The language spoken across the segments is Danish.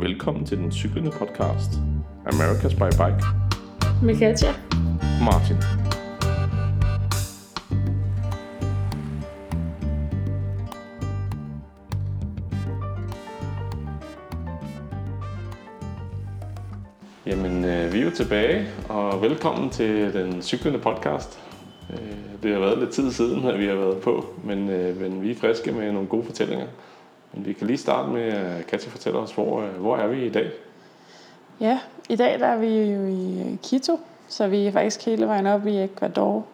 Velkommen til den cyklende podcast, America's by Bike. Med Katja. Martin. Jamen, øh, vi er jo tilbage, og velkommen til den cyklende podcast. Øh, det har været lidt tid siden, at vi har været på, men, øh, men vi er friske med nogle gode fortællinger. Men vi kan lige starte med, at Katja fortæller os, hvor, øh, hvor er vi i dag? Ja, i dag der er vi jo i øh, Quito, så vi er faktisk hele vejen op i Ecuador.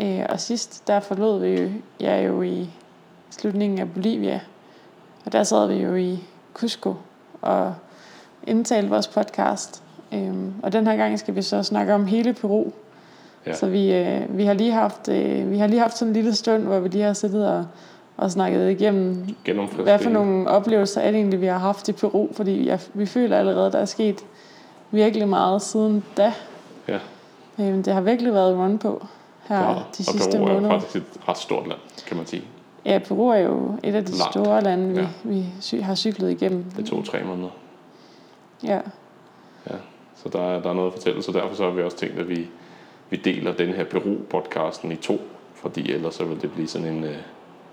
Øh, og sidst der forlod vi jo, ja, jo i slutningen af Bolivia, og der sad vi jo i Cusco og indtalte vores podcast. Øhm, og den her gang skal vi så snakke om hele Peru. Ja. Så vi, vi, har lige haft, vi har lige haft sådan en lille stund, hvor vi lige har siddet og, og snakket igennem, Gennemfrisk hvad for nogle oplevelser er det egentlig, vi har haft i Peru. Fordi jeg, vi føler allerede, der er sket virkelig meget siden da. Ja, Øhm, det har virkelig været run på her Ja, de og sidste Peru er måneder. faktisk et ret stort land, kan man sige. Ja, Peru er jo et af de Langt. store lande, vi, Ja. vi sy- har cyklet igennem. Det tog tre måneder. Ja, Ja, så der er, der er noget at fortælle, så derfor så har vi også tænkt, at vi, vi deler den her Peru-podcasten i to, fordi ellers så vil det blive sådan en uh,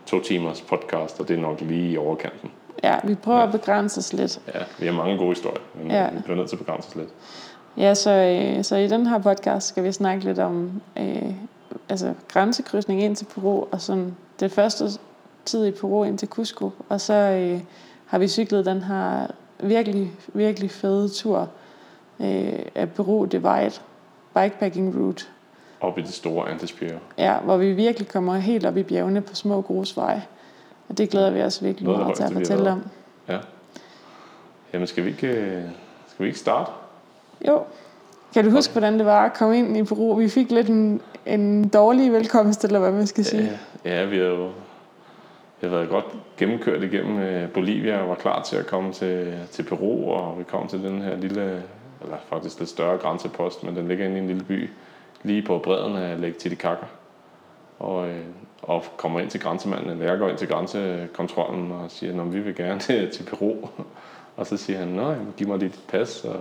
to timers podcast, og det er nok lige i overkanten. ja vi prøver Ja. at begrænse os lidt. Ja, vi har mange gode historier, men Ja. vi bliver nødt til at begrænse os lidt. Ja, så, øh, så i den her podcast skal vi snakke lidt om øh, altså grænsekrydsning ind til Peru, og sådan det første tid i Peru ind til Cusco. Og så øh, har vi cyklet den her virkelig, virkelig fede tur øh, af Peru Divide bikepacking route. Op i det store Andesbjerg. Ja, hvor vi virkelig kommer helt op i bjergene på små grusveje. Og det glæder vi os virkelig Noget meget til at fortælle om. Ja. Jamen skal vi ikke, øh, skal vi ikke starte? Jo. Kan du huske, hvordan det var at komme ind i Peru? Vi fik lidt en, en dårlig velkomst, eller hvad man skal sige. Ja, ja vi har jo vi har været godt gennemkørt igennem øh, Bolivia og var klar til at komme til, til Peru, og vi kom til den her lille, eller faktisk lidt større grænsepost, men den ligger inde i en lille by, lige på bredden af Lake Titicaca. Og, øh, og kommer ind til grænsemanden, eller jeg går ind til grænsekontrollen og siger, at vi vil gerne til, til Peru. Og så siger han, nej, giv mig lige dit pas. Og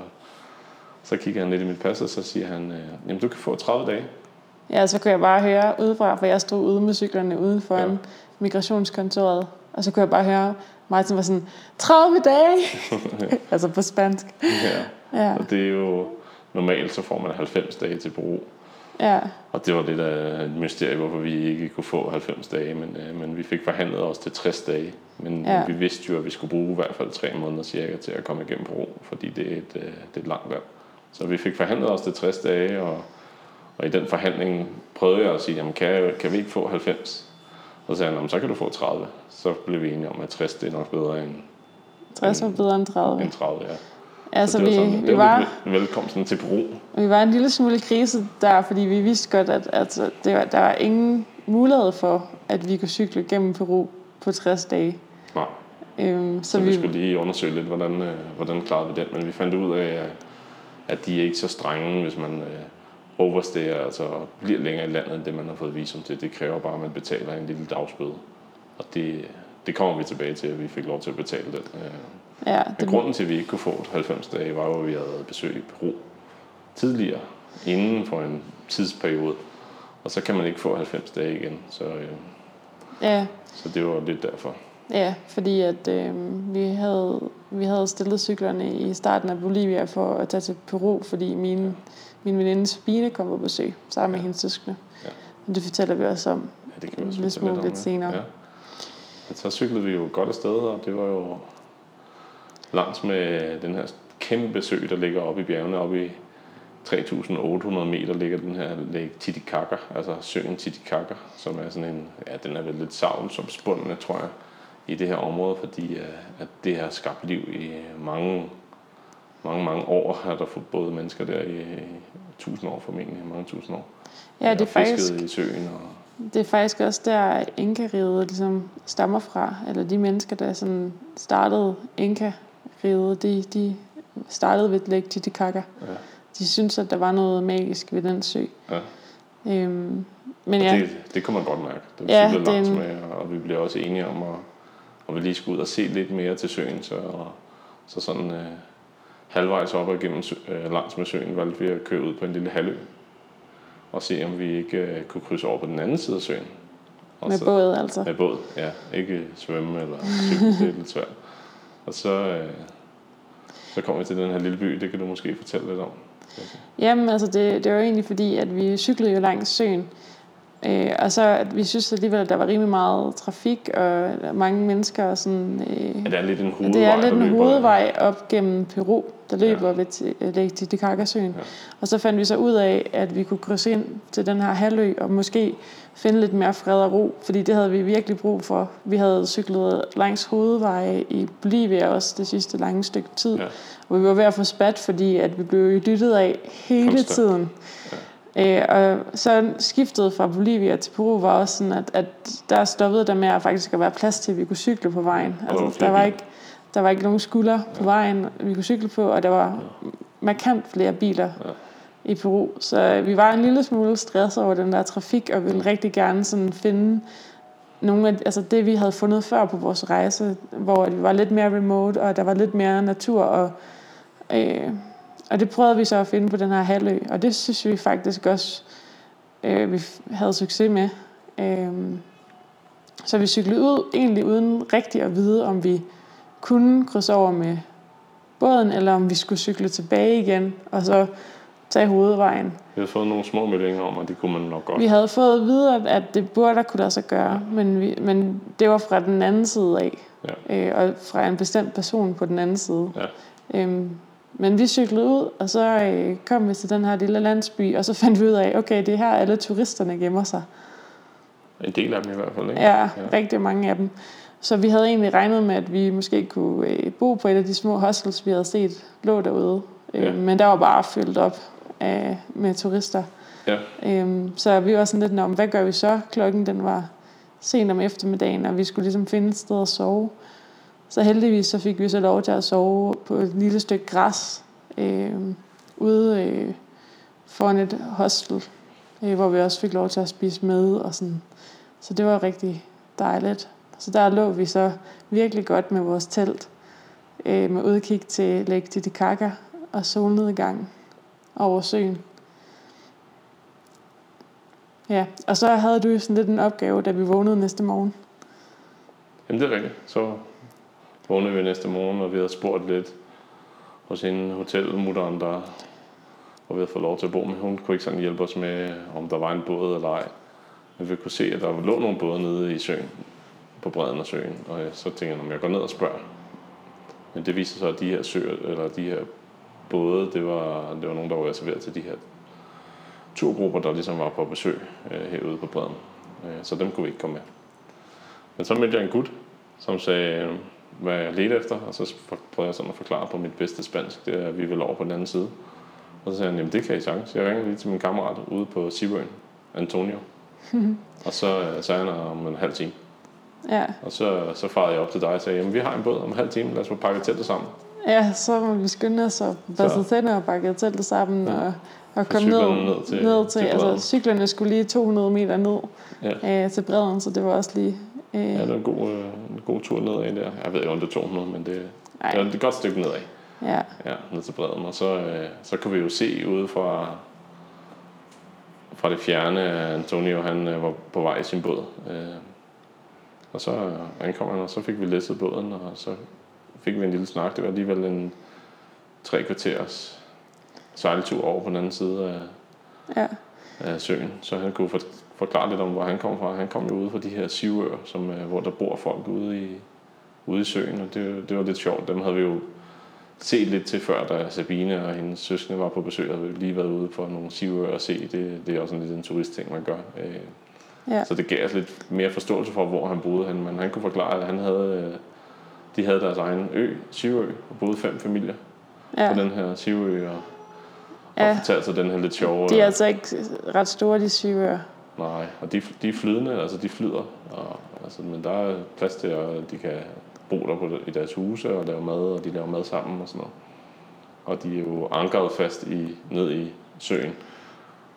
så kigger han lidt i mit pas, og så siger han, øh, jamen du kan få 30 dage. Ja, så kunne jeg bare høre udefra, for jeg stod ude med cyklerne ude foran Ja. migrationskontoret. Og så kunne jeg bare høre, Martin var sådan, 30 dage! altså på spansk. Ja. Ja, Og det er jo, normalt så får man 90 dage til Peru. Ja, Og det var lidt af et mysterie, hvorfor vi ikke kunne få 90 dage, men, øh, men vi fik forhandlet os til 60 dage. Men Ja. ja. vi vidste jo, at vi skulle bruge i hvert fald tre måneder cirka til at komme igennem Peru, fordi det er et, øh, det er et langt land. Så vi fik forhandlet os til 60 dage, og, og i den forhandling prøvede jeg at sige, jamen, kan, kan vi ikke få 90? Og så sagde han, "Jamen, så kan du få 30. Så blev vi enige om, at 60 det er nok bedre end, 60 var bedre end 30. end 30. Ja. Altså, det var vi, sådan, vi, det var, var velkomsten til Peru. vi var en lille smule krise der, fordi vi vidste godt, at, at det var, der var ingen mulighed for, at vi kunne cykle gennem Peru på 60 dage. Nej. Øhm, så, Så vi vi, skulle lige undersøge lidt, hvordan, øh, hvordan klarede vi den. Men vi fandt ud af, at- at de er ikke så strenge, hvis man øh, overstager, altså bliver længere i landet, end det man har fået visum til. Det kræver bare, at man betaler en lille dagsbøde. Og det, det kommer vi tilbage til, at vi fik lov til at betale den. Øh. Ja, det, grunden til, at vi ikke kunne få 90 dage, var jo, at vi havde besøg i Peru tidligere, inden for en tidsperiode. Og så kan man ikke få 90 dage igen. Så, øh, ja, så det var lidt derfor. Ja, fordi at øh, vi, havde, vi havde stillet cyklerne i starten af Bolivia for at tage til Peru, fordi min, min veninde Sabine kom på besøg sammen med Ja. hendes søskende. Ja. Og det fortæller vi også om. Ja, det kan vi også lidt ja. senere. Ja. Så cyklede vi jo godt afsted, og det var jo langs med den her kæmpe sø, der ligger oppe i bjergene, oppe i 3.800 meter ligger den her Lake Titicaca, altså søen Titicaca, som er sådan en, ja, den er vel lidt savn som spundende, tror jeg, i det her område, fordi øh, at det har skabt liv i mange, mange, mange år, har der fået både mennesker der i, tusind år formentlig, mange tusind år. Ja, det er, faktisk, i søen, og det er faktisk også der, Inka-riget ligesom stammer fra. Eller de mennesker, der sådan startede Inka-riget, de, de startede ved Lake Titicaca. Ja. De synes, at der var noget magisk ved den sø. Ja. Øhm, men Og ja, det, det kunne man godt mærke. Det Ja, det er langt en- med, og vi blev også enige om at, at vi lige skulle ud og se lidt mere til søen, så, Så sådan øh, halvvejs op og igennem øh, langs med søen valgte vi at køre ud på en lille halvø og se om vi ikke øh, kunne krydse over på den anden side af søen. Og Med så, båd altså. Med båd, ja. Ikke svømme eller cykle, det er lidt svært. Og så, øh, så kom vi til den her lille by, det kan du måske fortælle lidt om. Jamen, altså det, det var egentlig fordi, at vi cyklede jo langs søen. Øh, og så vi synes alligevel, at der var rimelig meget trafik og mange mennesker. Og sådan, øh, Ja, det er lidt en hovedvej, det er lidt en hovedvej op gennem Peru, der løber Ja. ja. ved øh, Lake Titicaca-søen. Ja. Og så fandt vi så ud af, at vi kunne krydse ind til den her halvø og måske finde lidt mere fred og ro, fordi det havde vi virkelig brug for. Vi havde cyklet langs hovedveje i Bolivia også det sidste lange stykke tid, Ja. og vi var ved at få spat, fordi at vi blev dyttet af hele Konstant. tiden. Øh, og så skiftet fra Bolivia til Peru var også sådan, at, at der stoppede der med at faktisk at være plads til, at vi kunne cykle på vejen. Og der var Altså, der, var ikke, der var ikke nogen skulder på vejen, vi kunne cykle på, og der var markant flere biler Ja. i Peru. Så vi var en lille smule stresset over den der trafik, og ville rigtig gerne sådan finde nogle af, altså det, vi havde fundet før på vores rejse, hvor vi var lidt mere remote, og der var lidt mere natur, og, øh, og det prøvede vi så at finde på den her halvø, og det synes vi faktisk også, øh, vi havde succes med. Øh, så vi cyklede ud, egentlig uden rigtig at vide, om vi kunne krydse over med båden, eller om vi skulle cykle tilbage igen, og så tage hovedvejen. Vi havde fået nogle små meldinger om, at det kunne man nok godt. Vi havde fået at vide, at det burde der kunne lade sig gøre, men, vi, men det var fra den anden side af, Ja. øh, og fra en bestemt person på den anden side. Ja. Øhm, men vi cyklede ud, og så øh, kom vi til den her lille landsby, og så fandt vi ud af, okay, det er her alle turisterne gemmer sig. En del af dem i hvert fald, ikke? Ja, Ja. rigtig mange af dem. Så vi havde egentlig regnet med, at vi måske kunne øh, bo på et af de små hostels, vi havde set lå derude. Øh, Ja. Men der var bare fyldt op af, med turister. Ja. Øhm, så vi var sådan lidt, om hvad gør vi så? Klokken den var sent om eftermiddagen, og vi skulle ligesom finde et sted at sove. Så heldigvis så fik vi så lov til at sove på et lille stykke græs øh, ude øh, foran et hostel, øh, hvor vi også fik lov til at spise med og sådan. Så det var rigtig dejligt. Så der lå vi så virkelig godt med vores telt øh, med udkig til Lake Titicaca og solnedgang over søen. Ja, og så havde du sådan lidt en opgave, da vi vågnede næste morgen. Jamen, det er rigtigt. Så vågnede vi næste morgen, og vi havde spurgt lidt hos en hotelmutteren, der hvor vi havde fået lov til at bo med. Hun kunne ikke sådan hjælpe os med, om der var en båd eller ej. Men vi kunne se, at der lå nogle både nede i søen, på bredden af søen. Og så tænkte jeg, om jeg går ned og spørger. Men det viste sig, at de her søer, eller de her både, det var, det var nogen, der var reserveret til de her turgrupper, der ligesom var på besøg øh, herude på bredden. Øh, så dem kunne vi ikke komme med. Men så mødte jeg en gut, som sagde, hvad jeg ledte efter, og så prøvede jeg sådan at forklare på mit bedste spansk, det er, at vi vil over på den anden side. Og så sagde han, jamen det kan I sagtens. Jeg ringer lige til min kammerat ude på Seaburn, Antonio. og så øh, sagde han om en halv time. Ja, Og så, så farede jeg op til dig og sagde, jamen vi har en båd om en halv time, lad os få pakket teltet sammen. ja så må vi skynde os og basse tænder og bakke teltet sammen Ja. og, og komme ned, ned til- ned til, til bredden. altså cyklerne skulle lige 200 meter ned Ja. øh, til bredden, så det var også lige... Øh, Ja, det var en god, øh, en god tur nedad der. Jeg ved ikke, om det er 200, men det, Ej. det var et godt stykke nedad. ja, Ja, ned til bredden. Og så, øh, så kunne vi jo se ude fra, fra det fjerne, at Antonio han øh, var på vej i sin båd. Øh, og så øh, ankom han, og så fik vi læsset båden, og så fik vi en lille snak. Det var alligevel en tre kvarters sejltur over på den anden side af, ja, af søen, så han kunne forklare lidt om, hvor han kom fra. Han kom jo ude fra de her sivøer, som, øh, hvor der bor folk ude i, ude i søen, og det, det var lidt sjovt. Dem havde vi jo set lidt til før, da Sabine og hendes søskende var på besøg, havde vi lige været ude for nogle sivøer og se. Det, det er også en lidt en turistting, man gør. Øh, ja, Så det gav os lidt mere forståelse for, hvor han boede. Han, men han kunne forklare, at han havde, øh, de havde deres egen ø, Sivø, og boede fem familier ja. på den her Sivø, og, og Ja. fortalte sig den her lidt sjove... De er altså ikke ret store, de syvører. Nej, og de, de er flydende, altså de flyder, og, altså, men der er plads til, at de kan bo der på, i deres huse og lave mad, og de laver mad sammen og sådan noget. Og de er jo ankeret fast i, ned i søen.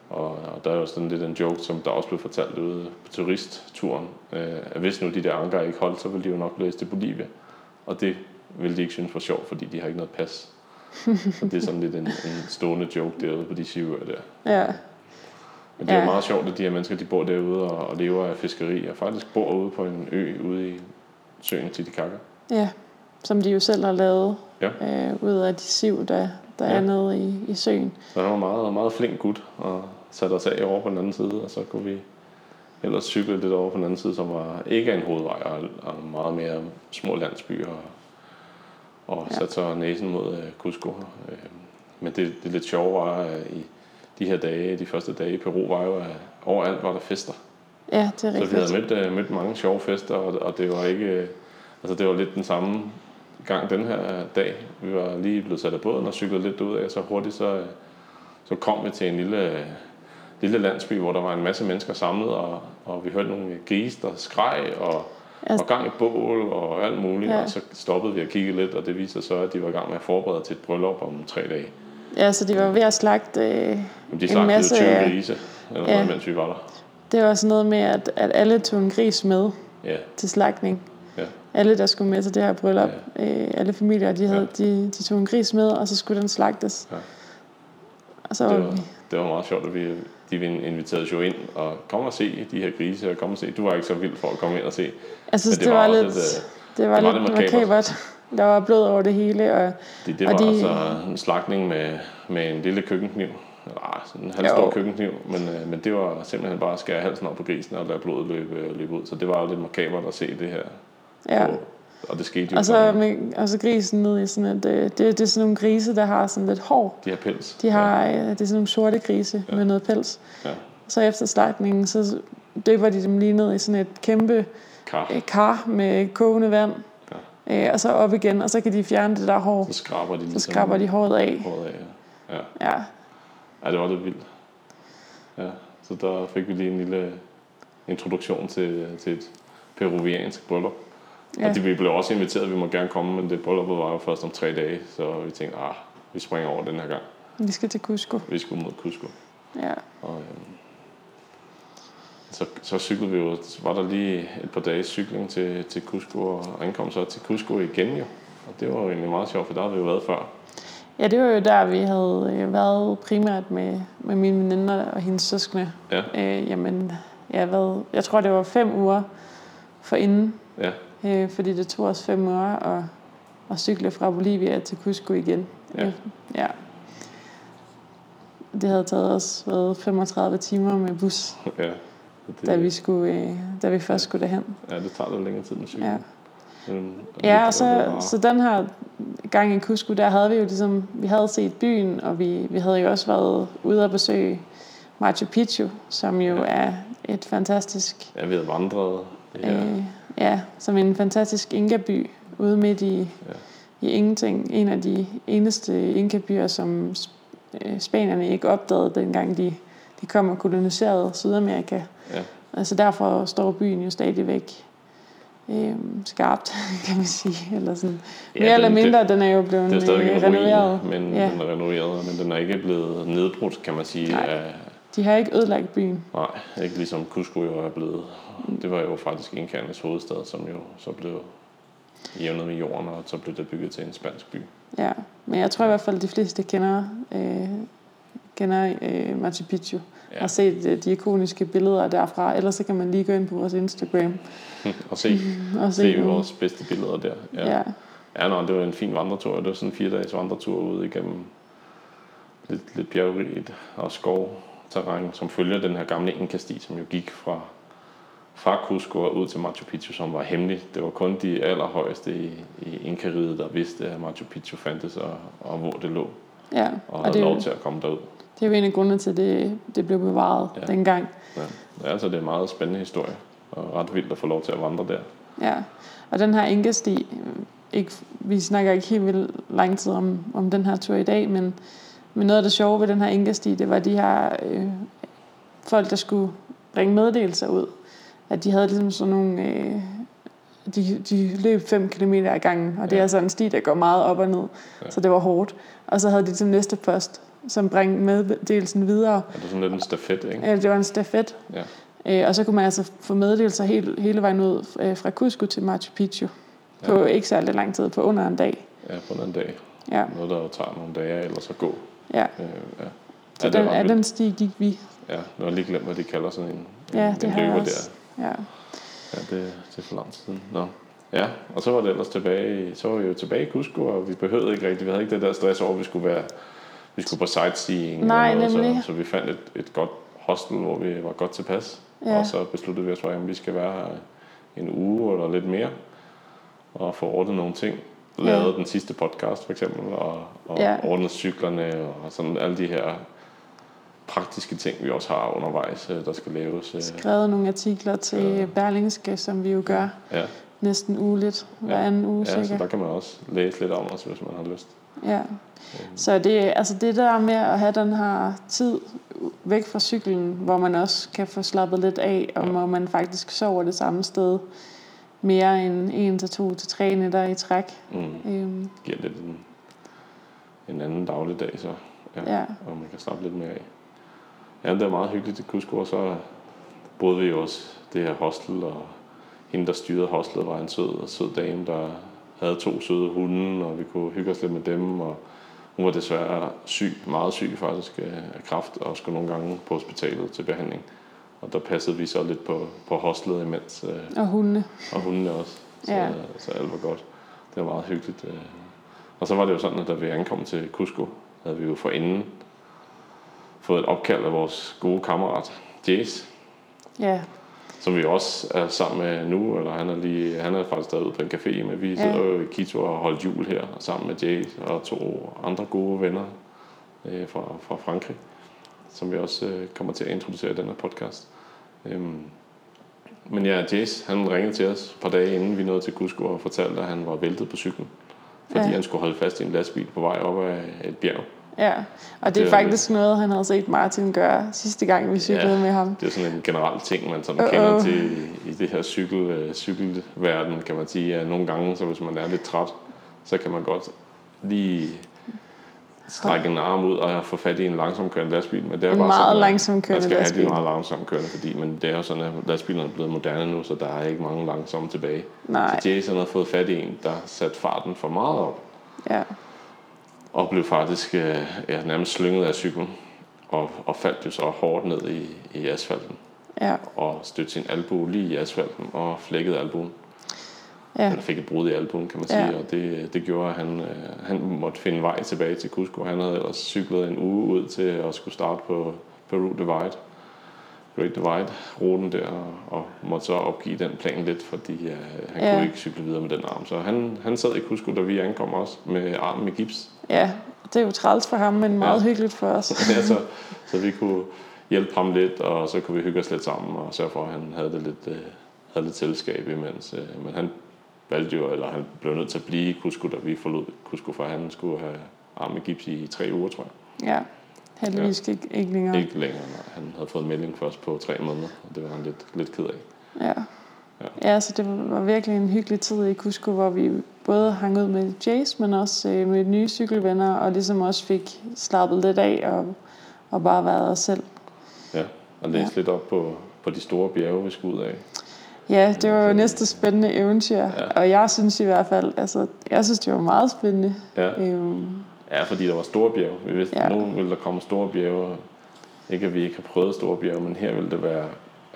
Og, og der er jo sådan lidt en joke, som der også blev fortalt ude på turistturen, øh, at hvis nu de der anker ikke holdt, så ville de jo nok blæse til Bolivia. Og det vil de ikke synes var sjovt, fordi de har ikke noget pas. så det er sådan lidt en, en stående joke derude på de siver der. Ja, Men det er Ja. jo meget sjovt, at de her mennesker, de bor derude og, og lever af fiskeri, og faktisk bor ude på en ø ude i søen Titicaca. ja. Som de jo selv har lavet Ja. øh, ud af de siv, der, der Ja. er nede i, i søen. Så han var meget, meget flink gut, og satte os af over på den anden side, og så kunne vi ellers cykle lidt over på den anden side, som var ikke en hovedvej, og, og meget mere små landsbyer, og, og Ja. satte så næsen mod øh, Cusco. Øh, men det, det lidt sjove var, at i de her dage, de første dage i Peru, var jo, at overalt var der fester. Ja, det er Så vi rigtigt. havde mødt, øh, mødt mange sjove fester, og, og det var ikke... øh, Altså det var lidt den samme gang den her dag. Vi var lige blevet sat af båden og cyklede lidt ud af, så hurtigt så, så kom vi til en lille, lille landsby, hvor der var en masse mennesker samlet, og, og vi hørte nogle grise, der skreg, og, Ja. og gang i bål og alt muligt, Ja. og så stoppede vi og kiggede lidt, og det viste sig så, at de var i gang med at forberede til et bryllup om tre dage. Ja, så de var ved at slagte... Øh, de En slagtede masse, 20 øh, grise, eller ja. noget, mens vi var der. det var sådan noget med, at, at alle tog en gris med Ja, til slagtning. ja. Alle, der skulle med til det her bryllup, øh, alle familier, de, havde, de, de tog en gris med, og så skulle den slagtes. Ja. Og så var Det var, vi... det var meget sjovt, at vi, de inviterede jo ind og kom og se de her grise, og kom og se. Du var ikke så vild for at komme ind og se. Jeg synes, det, det var, også lidt, et, øh, det var det var lidt lidt makabert. makabert. Der var blod over det hele, og Det, det Og var de- altså en slagtning med, med en lille køkkenkniv. Eller sådan en halvstor Jo. køkkenkniv, men, øh, men det var simpelthen bare at skære halsen op på grisen og lade blodet løbe, løbe ud. Så det var lidt makabert at se det her. ja. på- Og det skete jo Og så, med, og så grisen ned i sådan et... øh, Det, det er sådan nogle grise, der har sådan lidt hår. de her pels. De har, øh, det er sådan nogle sorte grise Ja. med noget pels. Ja. Så efter slagtningen, så dypper de dem lige ned i sådan et kæmpe Kar. øh, kar med kogende vand. Øh, og så op igen, og så kan de fjerne det der hår. Så skraber de Så ligesom skraber de håret af. håret af. Ja. Ja, ja, det var lidt vildt. Ja, så der fik vi lige en lille introduktion til, til et peruviansk bryllup. ja. Og de, vi blev også inviteret, vi må gerne komme, men det bryllup var jo først om tre dage, så vi tænkte, ah, vi springer over den her gang. vi skal til Cusco. Vi skulle mod Cusco. Ja. Og, øhm, så, så cyklede vi jo, så var der lige et par dages cykling til, til Cusco, og ankom så til Cusco igen jo. Og det var jo egentlig meget sjovt, for der havde vi jo været før. ja, det var jo der, vi havde øh, været primært med, med mine veninder og hendes søskende. Ja, Øh, jamen, jeg, hvad, jeg tror, det var fem uger for inden, ja, øh, fordi det tog os fem uger at, at cykle fra Bolivia til Cusco igen. Ja. Øh, ja. Det havde taget os hvad, 35 timer med bus, ja. Det, da vi, skulle, øh, da vi først skulle derhen. Ja, det tager lidt længere tid med cykel. Ja. Men, Ja, og så, så den her gang i Cusco, der havde vi jo ligesom, vi havde set byen, og vi, vi havde jo også været ude og besøge Machu Picchu, som jo Ja. er et fantastisk, Ja, vi havde vandret. Det her. øh, ja, som en fantastisk inkaby ude midt i, Ja. i ingenting. En af de eneste inkabyer, som øh, spanierne ikke opdagede, dengang de, de kom og koloniserede Sydamerika. Ja. Altså derfor står byen jo stadigvæk øh, skarpt, kan man sige. Eller sådan. Ja, Mere eller den- mindre, den er jo blevet Det er øh, en renoveret. ruin, men Ja. den er renoveret, men den er ikke blevet nedbrudt, kan man sige. Nej. Af, De har ikke ødelagt byen. nej, ikke ligesom Cusco jo er blevet. Det var jo faktisk Inkaernes hovedstad, som jo så blev jævnet med jorden, og så blev det bygget til en spansk by. Ja. Men jeg tror i hvert fald, at de fleste kender, øh, kender øh, Machu Picchu. Ja. Har set øh, de ikoniske billeder derfra. Ellers så kan man lige gå ind på vores Instagram og se, og se, se vores bedste billeder der. Ja. ja. Ja, nå, det var en fin vandretur. Det var sådan en fire dages vandretur ude igennem lidt, lidt bjergerigt og skovterræn, som følger den her gamle Inka-sti, som jo gik fra, fra Cusco og ud til Machu Picchu, som var hemmelig. Det var kun de allerhøjeste i, i Inka-riget, der vidste, at Machu Picchu fandtes og, og hvor det lå, ja. og, Og havde det, lov til at komme derud. Det er jo en af grundene til, at det, det blev bevaret Ja. dengang. Ja. Ja, altså, det er en meget spændende historie, og ret vildt at få lov til at vandre der. Ja, og den her Inka-sti, øh, ikke, vi snakker ikke helt vildt lang tid om, om den her tur i dag, men, men noget af det sjove ved den her Inka-sti, det var de her øh, folk, der skulle bringe meddelelser ud. At de havde ligesom sådan nogle... Øh, de, de løb 5 km ad gangen, og det Ja. er altså en sti, der går meget op og ned, Ja. så det var hårdt. Og så havde de som næste post, som bringte meddelelsen videre. Er det sådan lidt en stafet, ikke? Øh, Det var en stafet, Ja. Øh, og så kunne man altså få meddelelser hele, hele vejen ud øh, fra Cusco til Machu Picchu. På ikke særlig lang tid, på under en dag. Ja, på en dag. Ja, Noget, der tager nogle dage af, ellers at gå. ja. Øh, ja. Så ja, den, var af vildt. den sti gik vi. Ja, nu har lige glemt, hvad de kalder sådan en, Ja, en, det en har løber også. der. Ja. Ja, det, det er for lang tid siden. Nå. Ja, og så var det ellers tilbage, så var vi jo tilbage i Cusco, og vi behøvede ikke rigtig, vi havde ikke det der stress over, at vi skulle være, vi skulle på sightseeing. Nej, nemlig. Så, så vi fandt et, et godt hostel, hvor vi var godt tilpas. Ja. Og så besluttede vi os for, at vi skal være her en uge eller lidt mere, og få ordnet nogle ting. Lavet Ja. den sidste podcast for eksempel, og, og Ja. ordnet cyklerne, og sådan alle de her praktiske ting, vi også har undervejs, øh, der skal laves. øh. Skrevet nogle artikler til Ja. Berlingske, som vi jo gør Ja. næsten ugeligt. Hver Ja. anden uge Ja, så cirka. der kan man også læse lidt om os, hvis man har lyst. Ja. Så det, altså det der med at have den her tid væk fra cyklen, hvor man også kan få slappet lidt af, og hvor man faktisk sover det samme sted mere end en til to til tre nætter i træk. Mm. Øhm, Giver lidt en, en anden dagligdag, så ja, ja, og man kan slappe lidt mere af. Ja, det er meget hyggeligt i Cusco, og så boede vi jo også det her hostel, og hende, der styrede hostlet, var en sød, sød dame, der havde to søde hunde, og vi kunne hygge os lidt med dem, og hun var desværre syg, meget syg faktisk af af kræft, og skulle nogle gange på hospitalet til behandling. Og der passede vi så lidt på, på hostlet imens, øh, og hundene. og hundene også. Så, ja. så alt var godt. Det var meget hyggeligt. øh. Og så var det jo sådan, at da vi ankom til Cusco, havde vi jo forinden fået et opkald af vores gode kammerat, Jace, Ja, som vi også er sammen med nu, eller han er, lige, han er faktisk stadig ude på en café, men vi Ja. sidder jo i Quito og har holdt jul her sammen med Jace og to andre gode venner øh, fra, fra Frankrig, som vi også øh, kommer til at introducere i den her podcast. Øhm, men ja, Jace, han ringede til os et par dage inden vi nåede til Cusco og fortalte, at han var væltet på cyklen. Fordi Ja. ja. han skulle holde fast i en lastbil på vej op ad et bjerg. Ja. Og det er Det er faktisk noget, han havde set Martin gøre sidste gang, vi cyklede Ja. med ham. Det er sådan en generel ting, man sådan Uh-oh. kender til i, det her cykel, øh, cykelverden, kan man sige. At nogle gange, så hvis man er lidt træt, så kan man godt lige strække en arm ud og få fat i en langsom kørende lastbil. Men det er En bare meget sådan, at langsom man skal have lastbil. de meget langsomt kørende, fordi men det er jo sådan, at lastbilerne er blevet moderne nu, så der er ikke mange langsomme tilbage. Nej, Så Jason havde fået fat i en, der satte farten for meget op, ja. Og blev faktisk øh, ja, nærmest slynget af cyklen, og, og faldt jo så hårdt ned i, i asfalten Ja, og stødte sin albue lige i asfalten og flækkede albuen. ja, Eller fik et brud i albuen, kan man Ja. sige. Og det, det gjorde, at han, øh, han måtte finde vej tilbage til Cusco. Han havde ellers cyklet en uge ud til at skulle starte på Peru Divide. Great Divide-ruten der, og, måtte så opgive den plan lidt, fordi øh, han Ja. kunne ikke cykle videre med den arm. Så han, han sad i Cusco, da vi ankom også, med armen i gips. ja. Det er jo træls for ham, men meget Ja. hyggeligt for os. ja, så, så vi kunne hjælpe ham lidt, og så kunne vi hygge os lidt sammen, og sørge for, at han havde, det lidt, øh, havde lidt selskab imens. Øh, men han valgte jo, eller han blev nødt til at blive i Cusco, da vi forlod Cusco, for han skulle have arm i gips i tre uger, tror jeg. Ja, heldigvis ikke, ikke længere. Ikke længere, nej. Han havde fået en melding først på tre måneder, og det var han lidt, lidt ked af. Ja. Ja, så det var virkelig en hyggelig tid i Cusco, hvor vi både hang ud med Jace, men også øh, med nye cykelvenner, og ligesom også fik slappet lidt af og, og bare været os selv. Ja, og læste ja. lidt op på, på de store bjerge, vi skulle ud af. Ja, det var jo næste spændende eventyr, Ja. og jeg synes i hvert fald, altså, jeg synes, det var meget spændende. Ja. Øhm, Ja, fordi der var store bjerge. Vi vidste, Ja. at nu ville der komme store bjerge. Ikke at vi ikke har prøvet store bjerge, men her ville det være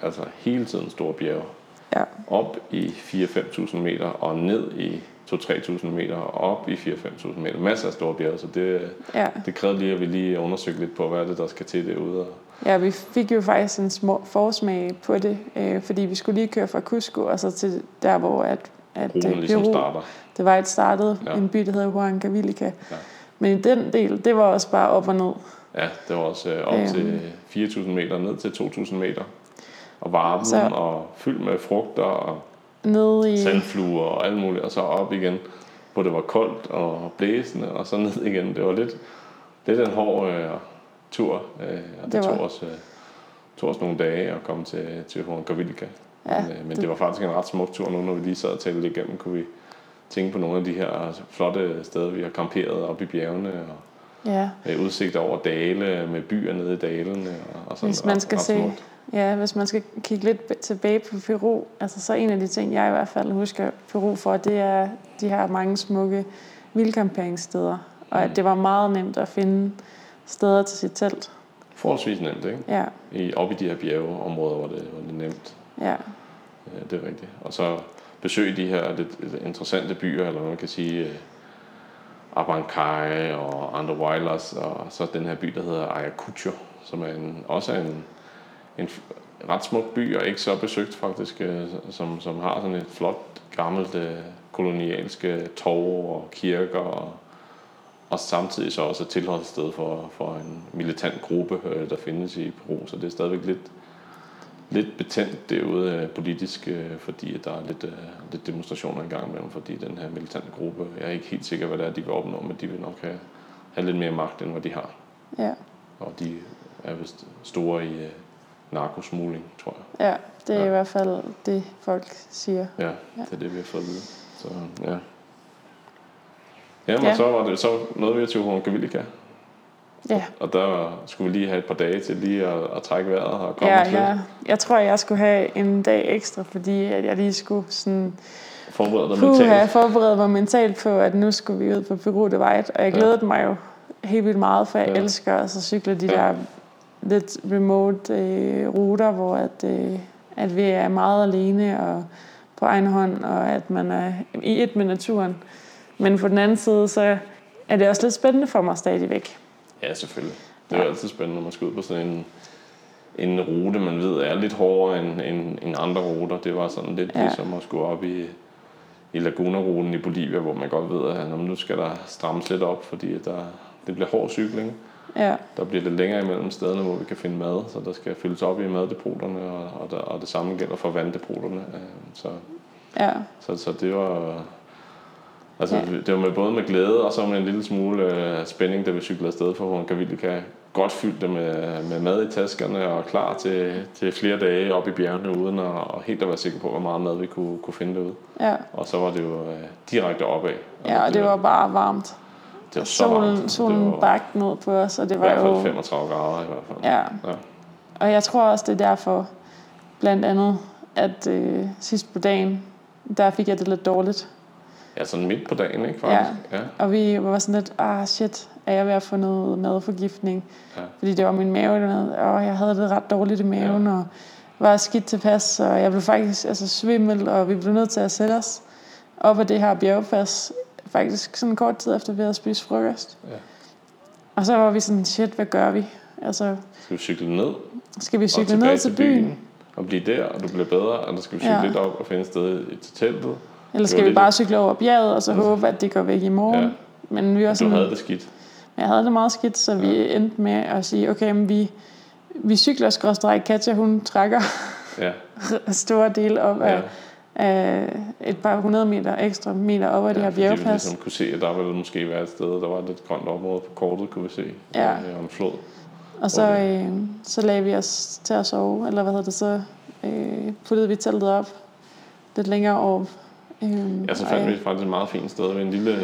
altså, hele tiden store bjerge. ja, Op i 4-5.000 meter og ned i 2-3.000 meter og op i 4-5.000 meter. Masser af store bjerge, så det, ja. det krævede lige, at vi lige undersøgte lidt på, hvad er det, der skal til derude. Ja, vi fik jo faktisk en små forsmag på det, øh, fordi vi skulle lige køre fra Cusco og så til der, hvor at, at broen øh, ligesom Peru, starter. det var et startet, Ja. en by, der hedder Huancavelica. Ja. Men i den del, det var også bare op og ned. Ja, det var også øh, op Øhm. til 4.000 meter, ned til 2.000 meter. Og varmen Så- og fyldt med frugter og Nede i, sandfluer og alt muligt, og så op igen, hvor det var koldt og blæsende, og så ned igen. Det var lidt, lidt en hård øh, tur, øh, og det, Det var- tog, os, øh, tog os nogle dage at komme til, til Huancavelica. Ja, men, øh, men det var faktisk en ret smuk tur nu, når vi lige sad og talte det igennem, kunne vi tænke på nogle af de her flotte steder, vi har camperet op i bjergene, og ja. med udsigt over dale, med byer nede i dalene, og, og sådan Hvis man ret- skal ret se, smukt. Ja, hvis man skal kigge lidt tilbage på Peru, altså så en af de ting, jeg i hvert fald husker Peru for, det er, de har mange smukke vildcamperingssteder, og at det var meget nemt at finde steder til sit telt. Forholdsvis nemt, ikke? Ja, I, op i de her bjergeområder, hvor det, hvor det er nemt. ja, Ja, det er rigtigt. Og så besøge de her lidt lidt interessante byer, eller man kan sige, øh, Abancay og Andahuaylas, og så den her by, der hedder Ayacucho, som er en, også er en, en ret smuk by, og ikke så besøgt faktisk, øh, som, som har sådan et flot, gammelt øh, kolonialske øh, torv og kirker, og, og samtidig så også et tilholdssted for, for en militant gruppe, øh, der findes i Peru, så det er stadigvæk lidt, lidt betændt derude øh, politisk, øh, fordi at der er lidt, øh, lidt demonstrationer engang imellem, fordi den her militante gruppe, jeg er ikke helt sikker, hvad det er, de vil opnå, men de vil nok have, have lidt mere magt, end hvad de har. ja. Og de er vist store i øh, narkosmugling, tror jeg. Ja, det er Ja. i hvert fald det, folk siger. Ja, Ja. det er det, vi har fået at vide. Så ja. Jamen, Ja. så var det så nåede vi til Huancavelica, Ja, og der skulle vi lige have et par dage til lige at, at trække vejret og komme ja os lidt. jeg, jeg tror, jeg skulle have en dag ekstra, fordi at jeg lige skulle sådan Forberede dig Puh, jeg mentalt. forberedt mig mentalt på, at nu skulle vi ud på Peru de White, og jeg Ja. glædede mig jo helt vildt meget, for jeg Ja. ja. elsker også at cykle de Ja. der lidt remote øh, ruter, hvor at, øh, at vi er meget alene og på egen hånd, og at man er i et med naturen. Men på den anden side, så er det også lidt spændende for mig stadigvæk. Ja, selvfølgelig. Det er jo altid spændende, når man skal ud på sådan en, en rute, man ved er lidt hårdere end, end, end andre ruter. Det var sådan lidt ja. Ja. ligesom at skulle op i, i Laguna-ruten i Bolivia, hvor man godt ved, at nu skal der strammes lidt op, fordi der, det bliver hård cykling. Ja, Der bliver lidt længere imellem stederne, hvor vi kan finde mad, så der skal fyldes op i maddepoterne, og, og, der, og det samme gælder for vanddepoterne. Øh, Så, ja, så, så det var... Altså, Ja. det var med både med glæde og så med en lille smule øh, spænding, da vi cyklede afsted for Huancavelica. Godt fyldt det med, med mad i taskerne og klar til, til flere dage op i bjergene, uden at, og helt at være sikker på, hvor meget mad vi kunne, kunne finde derude. ja. Og så var det jo øh, direkte opad. Ja, og det var bare varmt. det var så varmt. Solen, solen det var bagte ned på os, og det i var hvert fald jo... 35 grader i hvert fald. Ja, Ja. Og jeg tror også, det er derfor, blandt andet, at øh, sidst på dagen, der fik jeg det lidt dårligt. Ja, sådan midt på dagen, ikke faktisk? Ja. ja. Og vi var sådan lidt, ah shit, er jeg ved at få noget madforgiftning? Ja. Fordi det var min mave, der og jeg havde det ret dårligt i maven, ja. og var skidt tilpas, og jeg blev faktisk altså, svimmel, og vi blev nødt til at sætte os op ad det her bjergpas, faktisk sådan kort tid efter, vi havde spist frokost. Ja. Og så var vi sådan, shit, hvad gør vi? Altså, Skal vi cykle ned skal vi og cykle ned til byen? og blive der, og du bliver bedre, eller skal vi cykle Ja. lidt op og finde et sted til teltet? Eller Det skal vi bare cykle over bjerget, og så håbe, at det går væk i morgen? Ja. Ja. Men vi var Du sådan, havde det skidt. jeg havde det meget skidt, så vi endte med at sige, okay, men vi, vi cykler skråstrej. Katja, hun trækker Ja, store dele op af, ja. af et par hundrede meter ekstra meter op ad det her fordi vi bjergpas. ligesom kunne se, at der ville måske være et sted, der var et lidt grønt område på kortet, kunne vi se. Ja. Øh, Og en flod. Og så, øh, så lagde vi os til at sove, eller hvad hedder det, så øh, puttede vi teltet op lidt længere over. Øh, Ja, så fandt vi faktisk et meget fint sted ved en lille,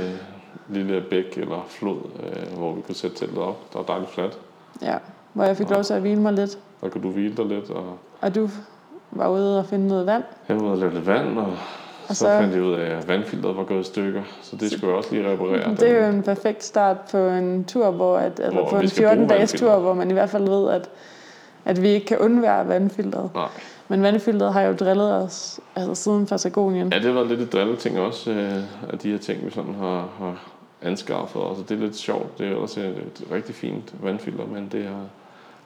lille bæk eller flod, øh, hvor vi kunne sætte teltet op. Der var dejligt fladt. Ja, hvor jeg fik lov til at hvile mig lidt. Der kunne du hvile dig lidt, og Og du var ude og finde noget vand. jeg var ude og lave lidt vand, og, Og så, så- fandt jeg ud af, at vandfilteret var gået i stykker, så det skulle jeg også lige reparere. Det er jo en perfekt start på en tur, hvor at, eller Hvor på en skal bruge 14 dages vandfilteret. tur, hvor man i hvert fald ved, at, at vi ikke kan undvære vandfilteret. Nej. Men vandfilteret har jo drillet os altså siden Patagonien. Ja, det var lidt et drilleting også, øh, af de her ting, vi sådan har, har anskaffet. Og det er lidt sjovt. Det er ellers et, et rigtig fint vandfilter, men det har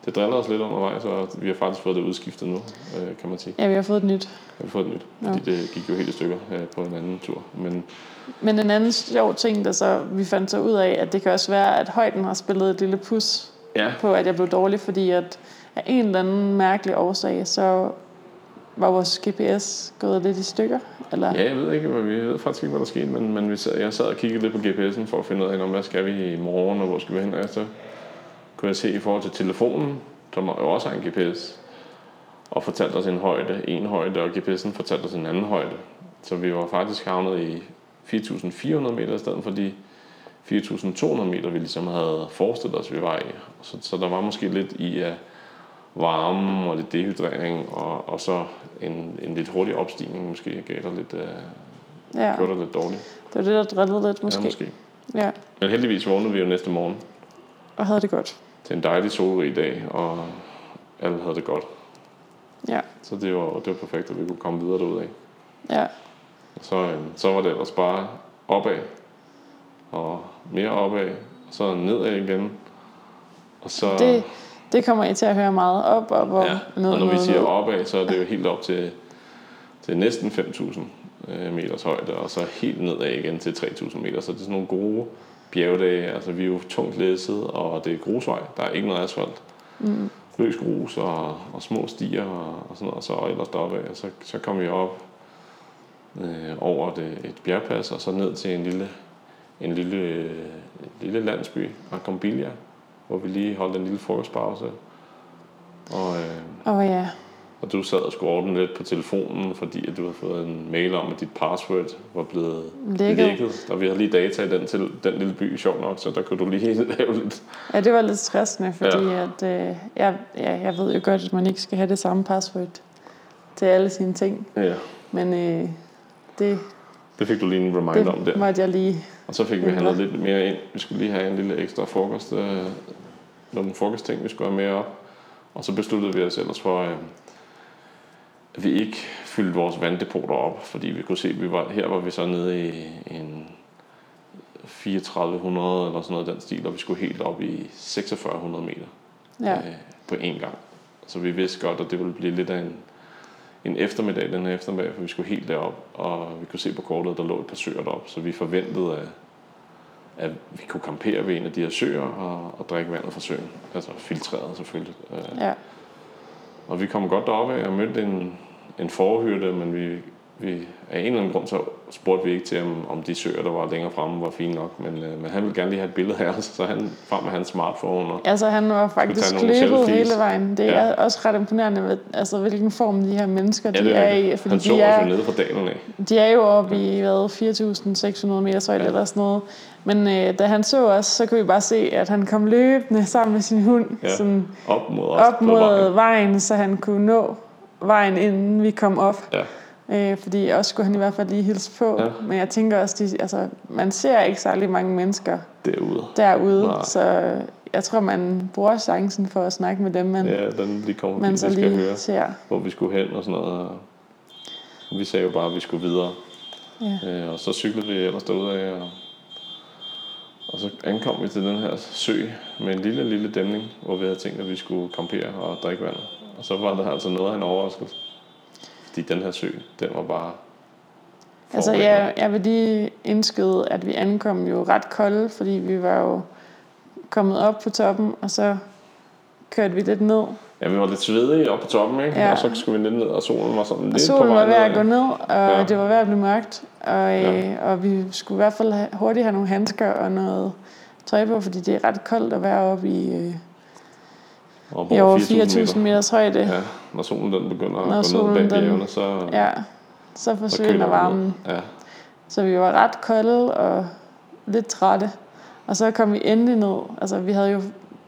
det driller os lidt undervejs, og vi har faktisk fået det udskiftet nu, øh, kan man sige. Ja, vi har fået et nyt. Vi har fået det nyt, Ja. fordi det gik jo helt i stykker øh, på en anden tur. Men Men en anden sjov ting, der så vi fandt så ud af, at det kan også være, at højden har spillet et lille pus ja, på, at jeg blev dårlig, fordi at af en eller anden mærkelig årsag, så var vores GPS gået lidt i stykker. Eller, ja, jeg ved ikke, hvad vi ved faktisk ikke, hvad der skete, men, men vi sad, jeg sad og kiggede lidt på GPS'en for at finde ud af, hvad skal vi i morgen, og hvor skal vi hen, og så kunne jeg se i forhold til telefonen, som jo også har en GPS, og fortalte os en højde, en højde, og GPS'en fortalte os en anden højde. Så vi var faktisk havnet i 4.400 meter i stedet for de 4.200 meter, vi ligesom havde forestillet os, vi var i. Så, så der var måske lidt i, at varme og lidt dehydrering, og, og så en, en lidt hurtig opstigning måske gav dig lidt, øh, Ja, gjorde dig lidt dårligt. det var det, der drillede lidt måske. Ja, måske. Ja, Men heldigvis vågnede vi jo næste morgen og havde det godt. til en dejlig solrig dag, og alle havde det godt. Ja, Så det var, det var perfekt, at vi kunne komme videre derudad. ja, Og så, øh, så var det ellers bare opad, og mere opad, og så nedad igen. Og så, det, det kommer I til at høre meget op, op og ja, ned, og når vi ned, siger ned. opad, så er det jo helt op til, til næsten 5.000 øh, meters højde, og så helt nedad igen til 3.000 meter. Så det er sådan nogle gode bjergdage. Altså vi er jo tungt læsset, og det er grusvej. Der er ikke noget asfalt. Mm. Løs grus og, og små stier og, og sådan noget, og så ellers deroppe af. Så, så kom vi op øh, over det, et bjergpas, og så ned til en lille, en lille, øh, lille landsby, Akombilia, hvor vi lige holdt en lille frokostpause. Og, øh, Og ja, og du sad og skulle ordne lidt på telefonen, fordi at du havde fået en mail om, at dit password var blevet Lækket. lækket. Og vi havde lige data i den, til, den lille by, sjov nok, så der kunne du lige lave lidt. ja, det var lidt stressende, fordi ja. at, øh, jeg, ja, jeg ved jo godt, at man ikke skal have det samme password til alle sine ting. Ja, Men øh, det, det fik du lige en reminder om det der. måtte jeg lige... Og så fik vi handlet lidt mere ind. Vi skulle lige have en lille ekstra frokost, øh, nogle frokostting, vi skulle have med op. Og så besluttede vi os ellers for, øh, at vi ikke fyldte vores vanddepoter op, fordi vi kunne se, at vi var, her var vi så nede i en 3400 eller sådan noget den stil, og vi skulle helt op i 4600 meter Ja, øh, på én gang. Så vi vidste godt, at det ville blive lidt af en, en eftermiddag den her eftermiddag, for vi skulle helt derop, og vi kunne se på kortet, at der lå et par søer derop, så vi forventede, at, at vi kunne campere ved en af de her søer og, og drikke vandet fra søen. Altså filtreret selvfølgelig. Øh, ja, Og vi kom godt derop af og mødte en, en forhyrte, men vi, vi, af en eller anden grund så spurgte vi ikke til, om, om de søer, der var længere fremme, var fine nok. Men, øh, men han ville gerne lige have et billede af os, så han frem med hans smartphone. Og, altså han var faktisk løbet hele vejen. Det Ja. er også ret imponerende, ved, altså, hvilken form de her mennesker ja, de det er er i. Fordi Han så de er, jo nede fra dalen af. De er jo oppe i hvad, 4.600 meter højde Ja. ja. eller sådan noget. Men øh, da han så os, så kunne vi bare se, at han kom løbende sammen med sin hund Ja. sådan Op mod os op mod vejen. vejen. så han kunne nå vejen, inden vi kom op. Ja. Øh, fordi også skulle han i hvert fald lige hilse på. Ja. Men jeg tænker også, de, altså, man ser ikke særlig mange mennesker derude. derude. Nej. Så jeg tror, man bruger chancen for at snakke med dem, man, ja, den lige kommer man så lige høre, ser. hvor vi skulle hen og sådan noget. Og vi sagde jo bare, at vi skulle videre. Ja. Øh, og så cyklede vi ellers derudad, og, og så ankom vi til den her sø med en lille, lille dæmning, hvor vi havde tænkt, at vi skulle campere og drikke vand. Og så var der altså noget af en overraskelse. Fordi den her sø, den var bare Altså, jeg, jeg vil lige indskyde, at vi ankom jo ret kolde, fordi vi var jo kommet op på toppen, og så kørte vi lidt ned. Ja, vi var lidt svedige oppe på toppen, ikke? Ja. Og så skulle vi lidt ned, og solen var sådan Og lidt solen på var vej ved at gå ned, og Ja. det var ved at blive mørkt. Og, Ja. ja. og vi skulle i hvert fald hurtigt have nogle handsker og noget tøj på, fordi det er ret koldt at være oppe i, øh, Op over over 4.000 4.000 meters højde. Ja, når solen den begynder Når at gå ned bag bjergene, så, Ja, så forsvinder varmen. Ja, Så vi var ret kolde og lidt trætte. Og så kom vi endelig ned. Altså, vi havde jo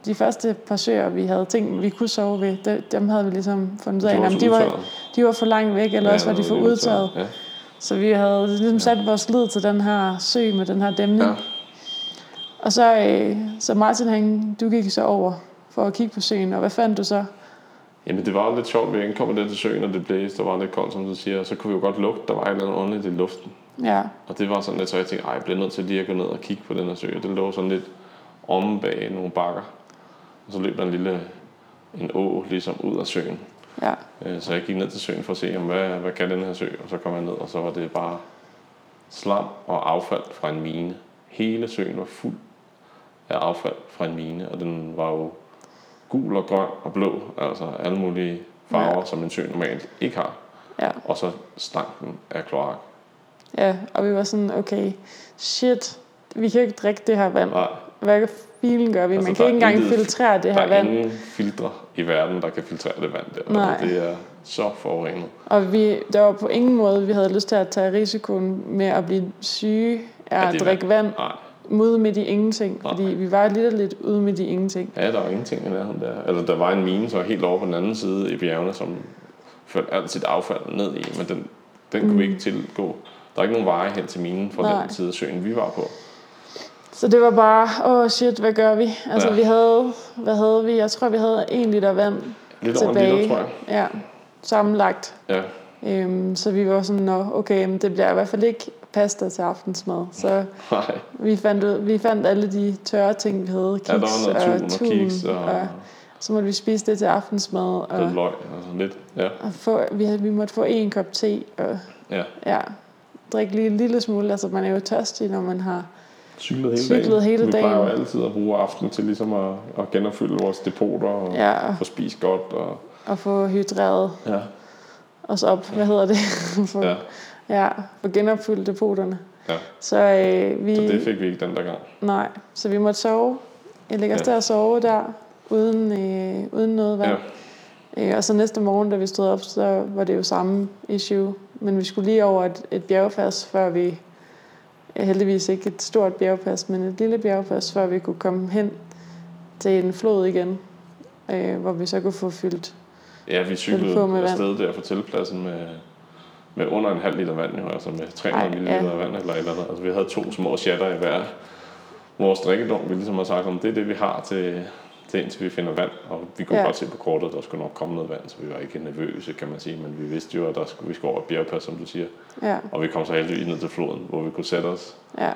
de første par søer, vi havde tænkt, vi kunne sove ved, de- dem havde vi ligesom fundet ud af, så de var, udtørret. de var for langt væk, eller Ja, også var de for udtaget. Ja. Så vi havde ligesom sat vores lid til den her sø med den her dæmning. Ja. Og så, øh, så Martin, han, du gik så over for at kigge på søen, og hvad fandt du så? Jamen det var lidt sjovt, vi ankom der til søen, og det blæste, der var lidt koldt, som du siger, og så kunne vi jo godt lugte, der var et eller andet underligt i luften. Ja, Og det var sådan lidt, så jeg tænkte, ej, jeg bliver nødt til lige at gå ned og kigge på den her sø, og det lå sådan lidt omme bag nogle bakker. Og så løb der en lille en å ligesom ud af søen. ja, Øh, Så jeg gik ned til søen for at se, hvad, hvad kan den her sø? Og så kom jeg ned, og så var det bare slam og affald fra en mine. Hele søen var fuld af affald fra en mine, og den var jo gul og grøn og blå, altså alle mulige farver, ja. som en sø normalt ikke har. ja, Og så stank den af kloak. ja. Og vi var sådan, okay, shit, vi kan ikke drikke det her vand. Nej, Hvad filen gør vi? Altså, Man der kan ikke engang intet- filtrere det der her er vand. ingen filtre i verden, der kan filtrere det vand der. Nej. Det er så forurenet. Og vi, der var på ingen måde, vi havde lyst til at tage risikoen med at blive syge af Ja, at drikke vand. Nej, ude midt i ingenting, Nej. fordi vi var lidt lidt ude midt i ingenting. Ja, der var ingenting i nærheden der. Altså, der var en mine, så helt over på den anden side i bjergene, som førte alt sit affald ned i, men den, den kunne vi ikke tilgå. Der er ikke nogen veje hen til minen fra Mm. Nej. den side af søen, vi var på. Så det var bare, åh oh shit, hvad gør vi? Altså Ja. vi havde, hvad havde vi? Jeg tror, vi havde en liter vand Lidt over en tilbage. liter, tror jeg. Ja, sammenlagt. Ja, Øhm, så vi var sådan, Nå, okay, men det bliver i hvert fald ikke pasta til aftensmad. Så nej. vi fandt, ud, vi fandt alle de tørre ting, vi havde. Kiks Ja, der var noget tun og tun, kiks og, og så måtte vi spise det til aftensmad. Og, lidt løg og sådan lidt. Ja, og få, vi, havde, vi måtte få en kop te og ja. ja, drikke lige en lille smule. Altså man er jo tørstig, når man har... Cyklet hele Cyklet dagen. hele vi plejer jo dagen. altid at bruge aftenen til ligesom at, at genopfylde vores depoter og Ja, og, få spist godt. Og, og få hydreret ja, os op. Hvad hedder det? få, ja, ja, få genopfyldt depoterne. ja. Så øh, vi... Så det fik vi ikke den der gang. Nej, så vi måtte sove. Jeg ligger Ja. der og sove der, uden, øh, uden noget vand. Ja. Øh, og så næste morgen, da vi stod op, så var det jo samme issue. Men vi skulle lige over et, et bjergpas, før vi... ja, Heldigvis ikke et stort bjergpas, men et lille bjergpas, før vi kunne komme hen til en flod igen. Øh, hvor vi så kunne få fyldt. Ja, vi cyklede afsted der fra teltpladsen med, med under en halv liter vand, jo, altså med 300 Ej, ml ja. vand eller et eller andet. Altså vi havde to små shatter i hver vores drikkedunk. Vi ligesom har sagt, om det er det, vi har til, til indtil vi finder vand. Og vi kunne Ja. godt se på kortet, at der skulle nok komme noget vand, så vi var ikke nervøse, kan man sige. Men vi vidste jo, at der skulle, vi skulle over bjergpas, som du siger. Ja, Og vi kom så heldigvis ned til floden, hvor vi kunne sætte os. ja.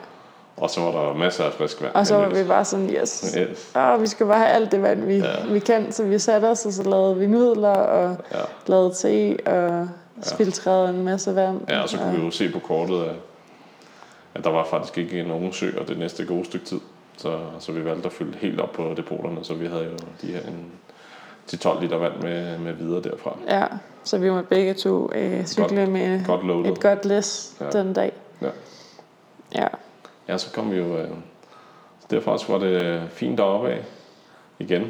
Og så var der masser af frisk vand. Og så var vi bare sådan, yes, Yes. Åh, vi skal bare have alt det vand, vi, Ja. vi kan. Så vi satte os, og så lavede vi nudler, og Ja. lavede te, og filtrerede en masse vand. Ja, og så kunne vi jo se på kortet, at, at der var faktisk ikke nogen søer det næste gode stykke tid. Så, så vi valgte at fylde helt op på depoterne, så vi havde jo de her en, 10-12 liter vand med, med videre derfra. Ja, så vi måtte begge to øh, cykle Godt- med Godt loaded. et godt læs Ja. den dag. Ja. Ja, Ja, så kom vi jo... Øh, derfra så var det fint deroppe af igen.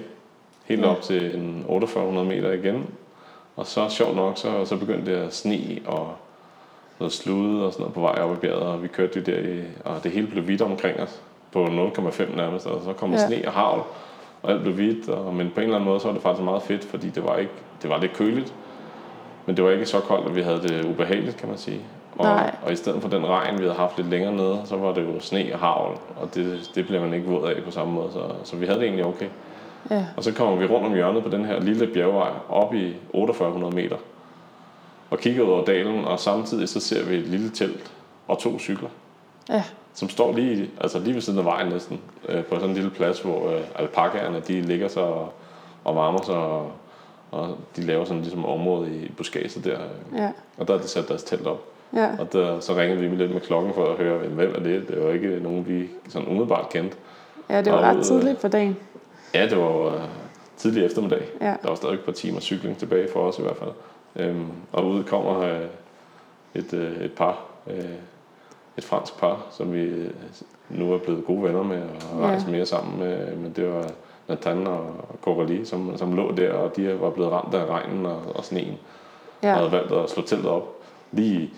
Helt Ja. op til en 4800 meter igen. Og så sjovt nok, så, så begyndte det at sne og noget slude og sådan noget på vej op ad bjerget. Og vi kørte jo der i, og det hele blev hvidt omkring os på 0,5 nærmest. Og så kom der Ja. sne og havl, og alt blev hvidt. Og, men på en eller anden måde, så var det faktisk meget fedt, fordi det var, ikke, det var lidt køligt. Men det var ikke så koldt, at vi havde det ubehageligt, kan man sige. Og, Nej. og i stedet for den regn, vi havde haft lidt længere nede, så var det jo sne og havl, og det, det blev man ikke våd af på samme måde, så, så vi havde det egentlig okay. Ja, Og så kommer vi rundt om hjørnet på den her lille bjergvej op i 4800 meter, og kigger ud over dalen, og samtidig så ser vi et lille telt og to cykler, ja, som står lige, altså lige ved siden af vejen næsten, øh, på sådan en lille plads, hvor øh, alpakaerne, de ligger sig og, og varmer sig, og, og de laver sådan ligesom område i buskaget der, ja, og der har de sat deres telt op. ja. Og der, så ringede vi lidt med klokken for at høre, hvem er det? Det var ikke nogen, vi sådan umiddelbart kendte. Ja, det var Og, ret øh, tidligt på dagen. Ja, det var øh, tidlig eftermiddag. Ja, Der var stadig et par timer cykling tilbage for os i hvert fald. Øhm, og ud kommer øh, et, øh, et par, øh, et fransk par, som vi øh, nu er blevet gode venner med og har Ja. mere sammen med. Men det var Nathan og Coralie, som, som lå der, og de var blevet ramt af regnen og, og sneen. og ja, havde valgt at slå teltet op lige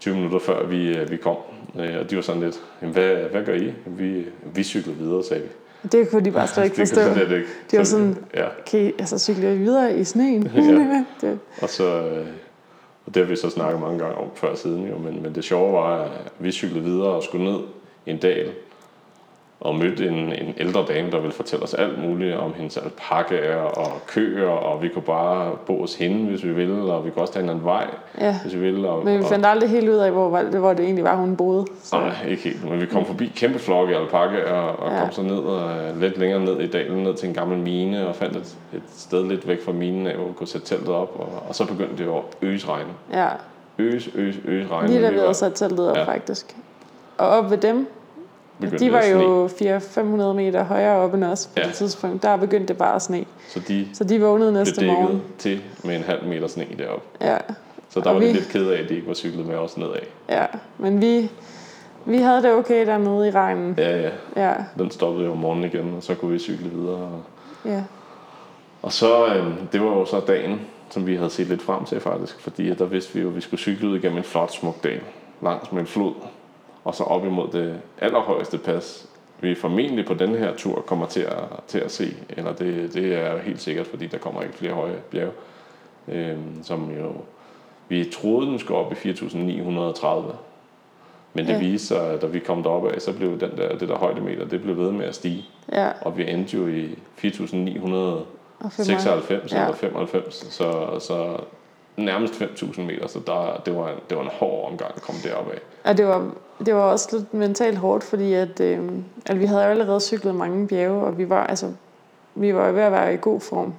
20 minutter før vi, vi kom. Og de var sådan lidt, "Jamen, hvad, hvad gør I? Vi, vi cyklede videre, sagde vi. Det kunne de bare slet ikke det forstå. kunne de slet ikke. De var Så- sådan- Ja, Okay, altså cykler vi videre i sneen? Ja. det, og så... øh, Og det har vi så snakket mange gange om før siden jo, men, men det sjove var, at vi cyklede videre og skulle ned i en dal, og mødte en, en ældre dame, der ville fortælle os alt muligt om hendes alpakaer og køer, og vi kunne bare bo hos hende, hvis vi ville, og vi kunne også tage en anden vej, ja. hvis vi ville. Og, Men vi og, fandt aldrig helt ud af, hvor, hvor, det egentlig var, hun boede. Så, Nej, ikke helt. Men vi kom forbi kæmpe flokke alpaka og, og Ja. kom så ned og, lidt længere ned i dalen, ned til en gammel mine, og fandt et, et sted lidt væk fra minen af, hvor vi kunne sætte teltet op. Og, og så begyndte det jo at øse regn. ja, Øs, øs, øs regn. lige da og vi havde sat teltet op, Ja. faktisk. Og op ved dem, de var jo 400-500 meter højere oppe end os på Ja. det tidspunkt. Der begyndte det bare at sne. Så de Så de vågnede blev næste dækket morgen. til med en halv meter sne deroppe. Ja, Så der Og var vi- lidt ked af, at de ikke var cyklet med os nedad. ja. Men vi, vi havde det okay dernede i regnen. Ja, ja. Ja, Den stoppede jo om morgenen igen, og så kunne vi cykle videre. Og, ja, Og så, øh, det var jo så dagen, som vi havde set lidt frem til faktisk, fordi der vidste vi jo, at vi skulle cykle ud igennem en flot, smuk dal, langs med en flod. Og så op imod det allerhøjeste pas, vi formentlig på den her tur kommer til at, til at se. Eller det, det er helt sikkert, fordi der kommer ikke flere høje bjerge. Øhm, som jo, vi troede, den skulle op i 4.930. Men det Ja. viste sig, at da vi kom derop af, så blev den der, det der højdemeter, det blev ved med at stige. Ja, Og vi endte jo i 4.996 og 95. ja. Ja. eller 95, så, så nærmest 5.000 meter, så der, det, var en, det var en hård omgang at komme derop af. Og det var, det var også lidt mentalt hårdt, fordi at, øh, at vi havde allerede cyklet mange bjerge, og vi var, altså, vi var ved at være i god form.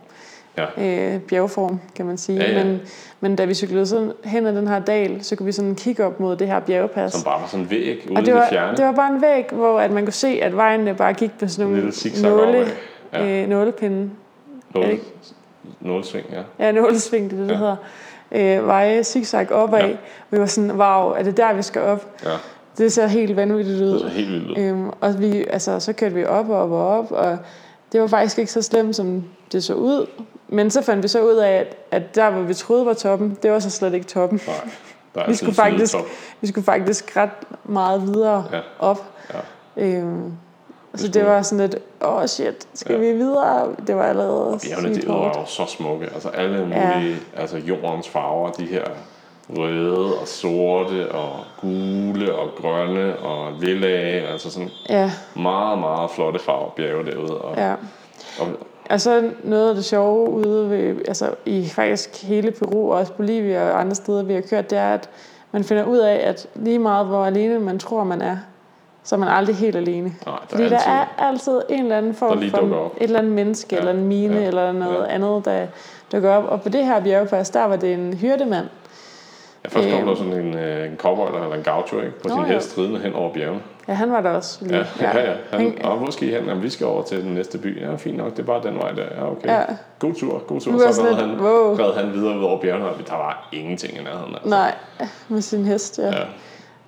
Ja. Øh, bjergform, kan man sige. Ja, ja. Men, men da vi cyklede sådan hen ad den her dal, så kunne vi sådan kigge op mod det her bjergpas. Som bare var sådan en væg ude og i det det var, fjerne. det var bare en væg, hvor at man kunne se, at vejene bare gik på sådan nogle nåle. Ja, øh, nålepinde. det nål, ikke? nålsving, ja. Ja, nålesving, det er det, det Ja. hedder. Øh, veje zigzag opad. Ja. Vi var sådan, wow, er det der, vi skal op? ja. Det ser helt vanvittigt ud. Det så helt vildt ud. Øhm, og vi, altså, så kørte vi op og op og op, og det var faktisk ikke så slemt, som det så ud. Men så fandt vi så ud af, at, at der, hvor vi troede var toppen, det var så slet ikke toppen. Nej, der er Vi skulle faktisk- sidetop. Vi skulle faktisk ret meget videre ja. op. Ja. Øhm, så skulle- det var sådan lidt, åh oh shit, skal Ja. vi videre? Det var allerede Bjergene sygt derude var jo så smukke. Altså alle mulige, ja. altså jordens farver, de her røde og sorte og gule og grønne og lilla, altså sådan Ja, meget, meget flotte farver bjerge derude. Og, ja. og, Og så noget af det sjove ude ved, altså i faktisk hele Peru og også Bolivia og andre steder, vi har kørt, det er, at man finder ud af, at lige meget hvor alene man tror, man er, så er man aldrig helt alene. nej, der Fordi er der altid, er altid en eller anden Der form for et eller andet menneske, Ja, ja. eller en mine, ja, ja. eller noget ja. ja. andet, der dukker op. Og på det her bjergpas, der var det en hyrdemand. ja, først kom øhm. der sådan en, øh, en cowboy eller en gaucho ikke, på Nå, sin jo. hest ridende hen over bjergene. Ja, han var der også lige. Ja, ja, ja. Han, Han, og hvor skal I hen? Jamen, vi skal over til den næste by. Ja, fint nok, det er bare den vej der. Ja, okay. Ja. God tur, god tur. Så red han, wow. red han videre ud over bjergene, og der var ingenting i nærheden. Altså. Nej, med sin hest, ja. Ja.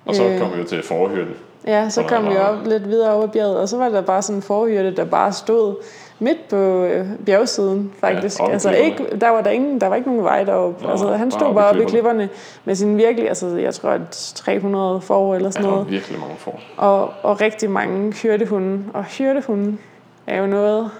Og så Øh. kom vi jo til forhyrden. Ja, så kom vi op lidt videre over bjerget, og så var der bare sådan en forhyrte, der bare stod midt på øh, bjergsiden, faktisk. Ja, altså ikke, der var der ingen, der var ikke nogen vej deroppe. Nå, altså, han bare stod i bare oppe i klipperne. med sin virkelig, altså jeg tror, at 300 får eller Ja, sådan var noget. virkelig mange får. Og, og rigtig mange hyrdehunde. Og hyrdehunde er jo noget,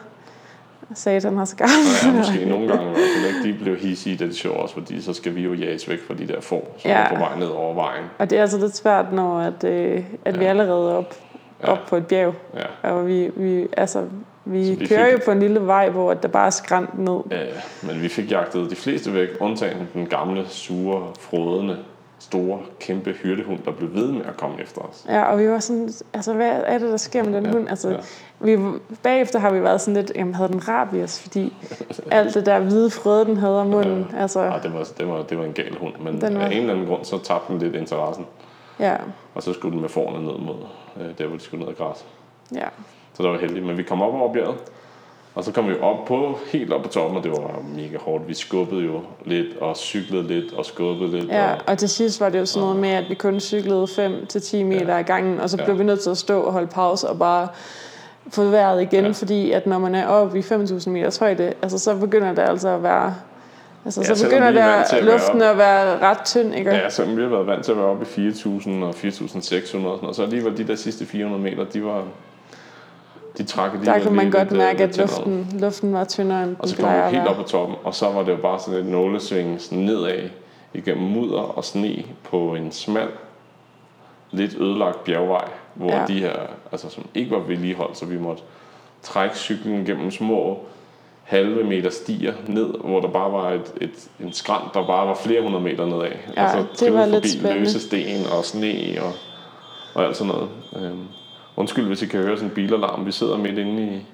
satan har skabt. Ja, måske nogle gange i hvert fald. De blev hissige, da de så os, fordi så skal vi jo jages væk fra de der får, som Ja. er på vej ned over vejen. Og det er altså lidt svært, når at, øh, at vi Ja. allerede er op, Ja. op på et bjerg. Ja. Og vi, vi, altså, vi, Så vi vi kører fik- jo på en lille vej, hvor der bare er skrant ned. Ja. men vi fik jagtet de fleste væk, undtagen den gamle, sure, frodende, store, kæmpe hyrdehund, der blev ved med at komme efter os. Ja, og vi var sådan, altså hvad er det, der sker med den Ja, hund? Altså, ja. vi, bagefter har vi været sådan lidt, jamen havde den rabies, fordi alt det der hvide frøde, den havde om munden, ja. altså, Ja, det var, det, var, det var en gal hund, men Den var- af en eller anden grund, så tabte den lidt interessen. ja, Og så skulle den med forne ned mod øh, der, hvor de skulle ned og græs. ja. Så det var heldigt. Men vi kom op over bjerget, og så kom vi op på, helt op på toppen, og det var mega hårdt. Vi skubbede jo lidt, og cyklede lidt, og skubbede lidt. Ja, Og, og til sidst var det jo sådan noget med, at vi kun cyklede 5-10 meter ad gangen, og så Ja. blev vi nødt til at stå og holde pause og bare få vejret igen, Ja. ja. fordi at når man er oppe i 5.000 meters højde, altså så begynder det altså at være, altså Ja, så begynder vi er vant til der at være luften at være ret tynd, ikke? ja, selvom vi har været vant til at være oppe i 4.000 og 4.600 og så alligevel de der sidste 400 meter, de var, de trak alligevel Der kunne man lige godt lidt, øh, mærke, at luften, luften var tyndere, end Og så kom vi helt op på toppen, og så var det jo bare sådan et nålesving sådan nedad igennem mudder og sne på en smal, lidt ødelagt bjergvej, hvor ja. De her, altså som ikke var vedligeholdt, så vi måtte trække cyklen gennem små halve meter stier ned, hvor der bare var et, et, en skrant, der bare var flere hundrede meter nedad. Ja, og så det var lidt forbi spændende. løse sten og sne og, og alt sådan noget. Øhm, undskyld, hvis I kan høre sådan en bilalarm. Vi sidder midt inde i,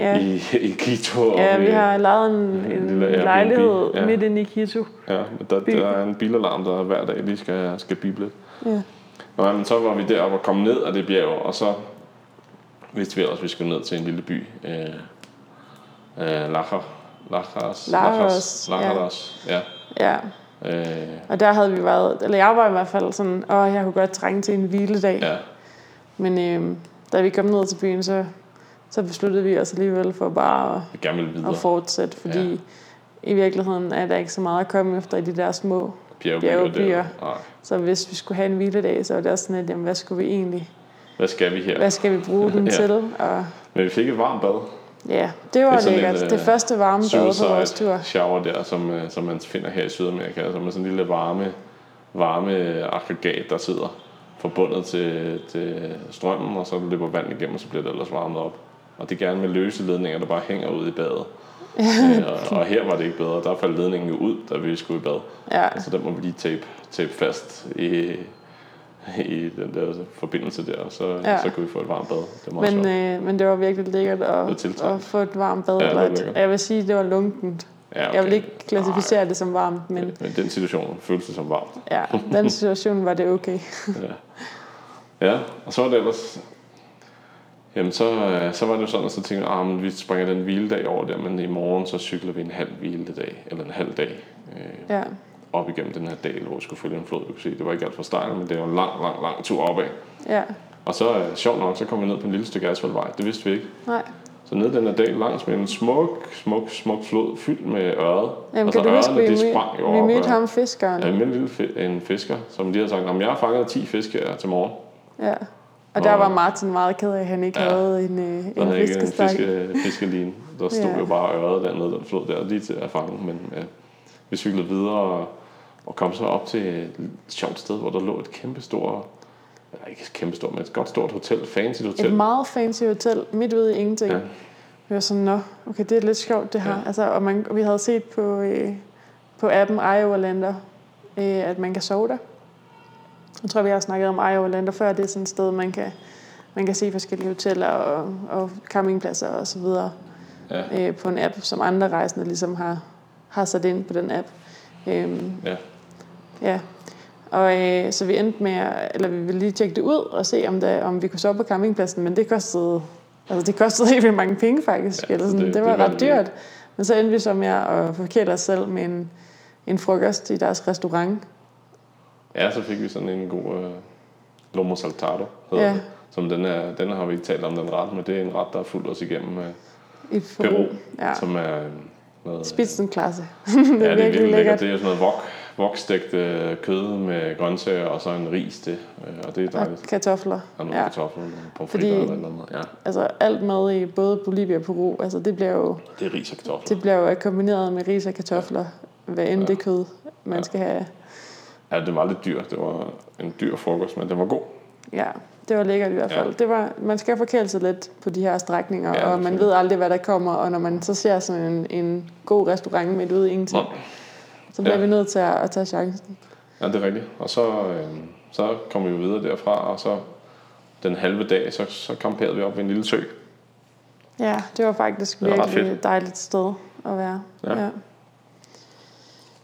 Ja. i, i Quito. Ja, vi har lejet en, en en lille Airbnb, lejlighed ja. ja. midt inde i Quito. Ja, men der, der er en bilalarm, der hver dag lige skal, skal bible. Ja. Nå, men så var vi deroppe og kom ned af det bjerg, og så vidste vi ellers, at vi skulle ned til en lille by. Øh, øh, Lajar. Lajas. Lajos, ja. Lajaras. Ja. ja, Øh, og der havde vi været, eller jeg var i hvert fald sådan, åh, jeg kunne godt trænge til en hviledag. ja. Men øhm, da vi kom ned til byen, så, så besluttede vi os alligevel for bare at, at fortsætte, fordi Ja. i virkeligheden er der ikke så meget at komme efter i de der små der. Nej. Så hvis vi skulle have en hviledag, så var det også sådan, at jamen, hvad skulle vi egentlig, Hvad skal vi her? hvad skal vi bruge den Ja. til? Og Men vi fik et varmt bad. ja, det var Det er lækkert. et, det øh, første varme bad på vores tur. Shower der, som, øh, som man finder her i Sydamerika. Altså med sådan en lille varme, varme aggregat, der sidder forbundet til, til strømmen, og så løber vand igennem, og så bliver det ellers varmet op. Og det er gerne med løse ledninger, der bare hænger ud i badet. øh, og, og her var det ikke bedre. Der faldt ledningen jo ud, da vi skulle i bad. Ja, Så den må vi lige tape, tape fast i, i den der forbindelse der, så, Ja. ja. så kunne vi få et varmt bad. Det var men, sjovt. øh, men det var virkelig lækkert at, at få et varmt bad. Ja, eller et, jeg vil sige, det var lunkent. Ja, Jeg vil ikke klassificere det som varmt, men Men den situation føltes det som varmt. ja, den situation var det okay. Ja. ja, og så var det ellers... Jamen, så, øh, så var det jo sådan, at så tænkte jeg, ah, vi springer den hviledag over der, men i morgen så cykler vi en halv hviledag, eller en halv dag, øh, Ja, op igennem den her dal, hvor vi skulle følge en flod. Du kan se, det var ikke alt for stejl, men det var en lang, lang, lang tur opad. ja, Og så, øh, sjovt nok, så kom vi ned på en lille stykke asfaltvej. Det vidste vi ikke. nej. Så ned den her dal langs med en smuk, smuk, smuk flod fyldt med øret. Jamen, og så kan du huske, vi, sprang jo vi op, mødte ham fiskeren? Ja, en lille fi- en fisker, som lige har sagt, at jeg har fanget 10 fisk her til morgen. Ja. Og der var Martin meget ked af, at han ikke Ja. havde en, øh, en havde ikke en fiskestang. fiske, fiskeline. Der stod Ja. jo bare øret dernede, den flod der, lige til at fange. Men ja, vi cyklede videre og, og kom så op til et sjovt sted, hvor der lå et kæmpe stort, ikke kæmpe stort, men et godt stort hotel, fancy hotel. Et meget fancy hotel, midt ude i ingenting. Ja. Vi var sådan, nå, okay, det er lidt sjovt det her. Ja. Altså, og man, vi havde set på, øh, på appen Iowa øh, at man kan sove der. Jeg tror, vi har snakket om Iowa før. Det er sådan et sted, man kan, man kan se forskellige hoteller og, og campingpladser og så videre Ja, øh, på en app, som andre rejsende ligesom har, har sat ind på den app. Øhm, ja. Ja, og øh, så vi endte med, at, eller vi ville lige tjekke det ud og se, om, der, om vi kunne sove på campingpladsen, men det kostede, altså det kostede helt vildt mange penge faktisk, Ja, eller sådan, det- det, var det var ret det dyrt. Men så endte vi så med at forkæle os selv med en, en frokost i deres restaurant. ja, så fik vi sådan en god uh, lomo saltado, hedder Ja. det. Som den, er, den har vi ikke talt om, den ret, men det er en ret, der har fulgt os igennem uh, I Peru. Ja. som er øh, noget... Spitzenklasse. det er ja, det er virkelig lækkert. lækkert. Det er sådan noget vok, vokstegt øh, kød med grøntsager og så en ris til, øh, og det er Og dejligt. kartofler. Og nogle Ja. kartofler, pomfritter Fordi- eller noget. Ja, Altså alt mad i både Bolivia og Peru, altså det bliver jo, det er ris og kartofler. det bliver jo kombineret med ris og kartofler, hvad end Ja. det kød, man Ja. skal have. Ja, det var lidt dyrt. Det var en dyr frokost, men den var god. Ja, det var lækkert i hvert Ja. fald. Det var, man skal forkæle sig lidt på de her strækninger, Ja, ja, og man ved aldrig, hvad der kommer. Og når man så ser sådan en, en god restaurant midt ude i ingenting, Nå. Så bliver Ja. vi nødt til at, at tage chancen. Ja, det er rigtigt. Og så, øh, så kom vi videre derfra, og så den halve dag, så, så kamperede vi op ved en lille sø. Ja, det var faktisk Det var virkelig et dejligt sted at være. Ja. ja.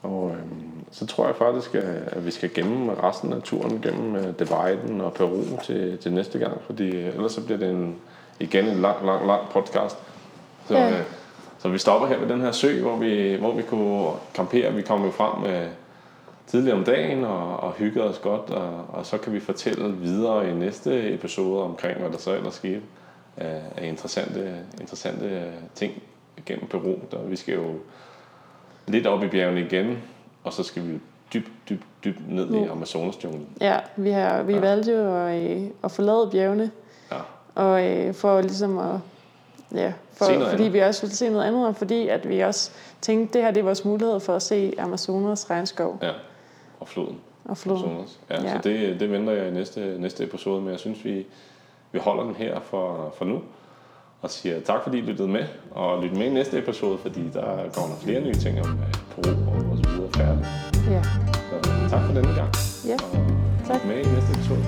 Og øh, så tror jeg faktisk, at at vi skal gennem resten af turen gennem øh, Dividen og Peru til, til næste gang, fordi øh, ellers så bliver det en, igen en lang, lang, lang podcast. Så, Ja. øh, så vi stopper her ved den her sø, hvor vi, hvor vi kunne campere. Vi kom jo frem øh, tidligere om dagen og, og hyggede os godt, og, og så kan vi fortælle videre i næste episode omkring, hvad der så ellers skete af, af interessante, interessante ting gennem Peru. Der, vi skal jo lidt op i bjergene igen, og så skal vi dybt, dybt, dybt ned i Nu. Amazonasjunglen. ja vi, har, vi Ja. ja. valgte jo at, øh, at forlade bjergene, Ja. og øh, for ligesom at Ja, for, Se fordi andet. vi også ville se noget andet, og fordi at vi også tænkte, det her det er vores mulighed for at se Amazonas regnskov ja, og floden. og floden. Amazonas. Ja, Ja. Så det, det venter jeg i næste, næste episode, men jeg synes, vi, vi holder den her for, for nu. Og siger tak, fordi I lyttede med, og lyt med i næste episode, fordi der kommer flere nye ting om øh, Peru og vores videre færde. Ja, Så tak for denne gang, ja og tak. med i næste episode.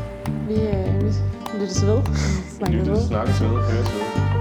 Vi, øh, vi lyttes ved. Vi Snakker ved. lyttes, snakkes ved, høres ved.